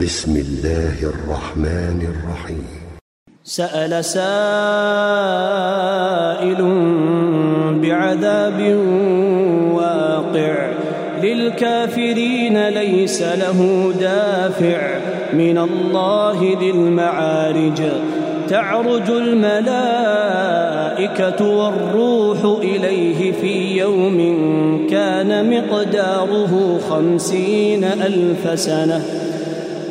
بسم الله الرحمن الرحيم. سأل سائل بعذاب واقع للكافرين ليس له دافع. من الله ذي المعارج تعرج الملائكة والروح إليه في يوم كان مقداره خمسين ألف سنة.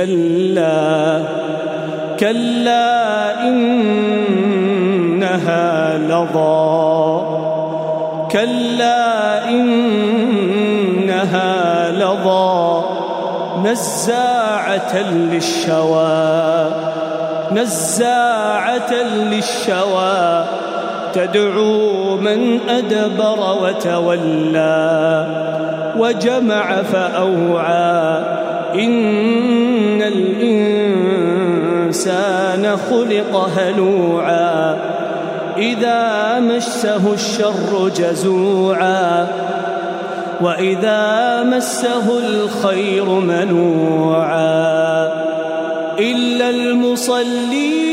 كلا كلا إنها لظى. كلا إنها لظى. نزاعة للشوى نزاعة للشوى. تدعو من أدبر وتولى وجمع فأوعى. إن الإنسان خلق هلوعا إذا مسه الشر جزوعا وإذا مسه الخير منوعا إلا المصلين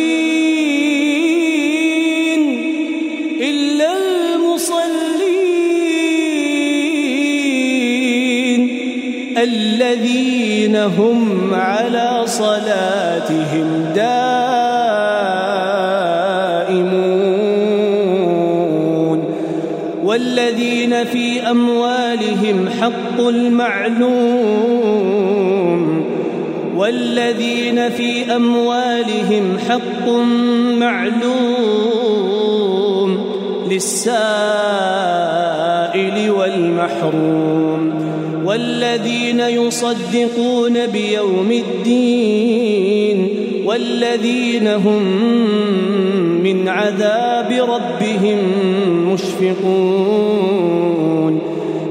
الذين هم على صلاتهم دائمون والذين في أموالهم حق المعلوم والذين في أموالهم حق معلوم للسائل والمحروم والذين يصدقون بيوم الدين والذين هم من عذاب ربهم مشفقون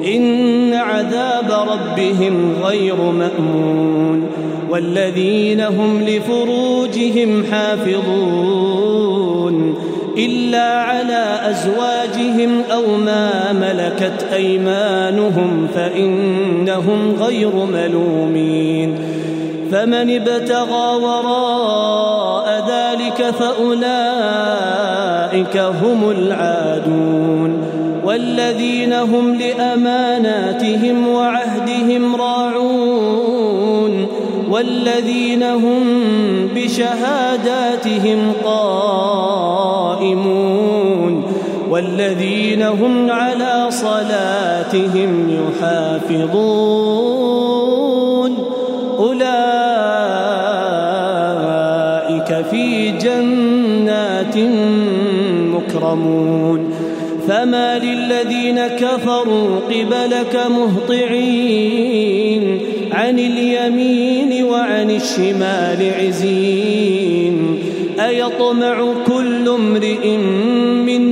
إن عذاب ربهم غير مأمون والذين هم لفروجهم حافظون إلا على أزواجهم أو ما ملكت أيمانهم فإنهم غير ملومين. فمن ابتغى وراء ذلك فأولئك هم العادون. والذين هم لأماناتهم وعهدهم راعون. والذين هم بشهاداتهم قائمون. والذين هم على صلاتهم يحافظون. أولئك في جنات مكرمون. فما للذين كفروا قبلك مهطعين. عن اليمين وعن الشمال عزين. أيطمع كل امرئ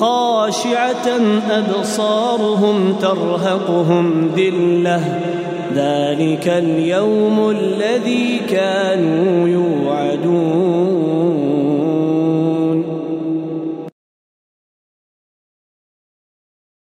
خاشعة أبصارهم ترهقهم ذلة. ذلك اليوم الذي كانوا يوعدون.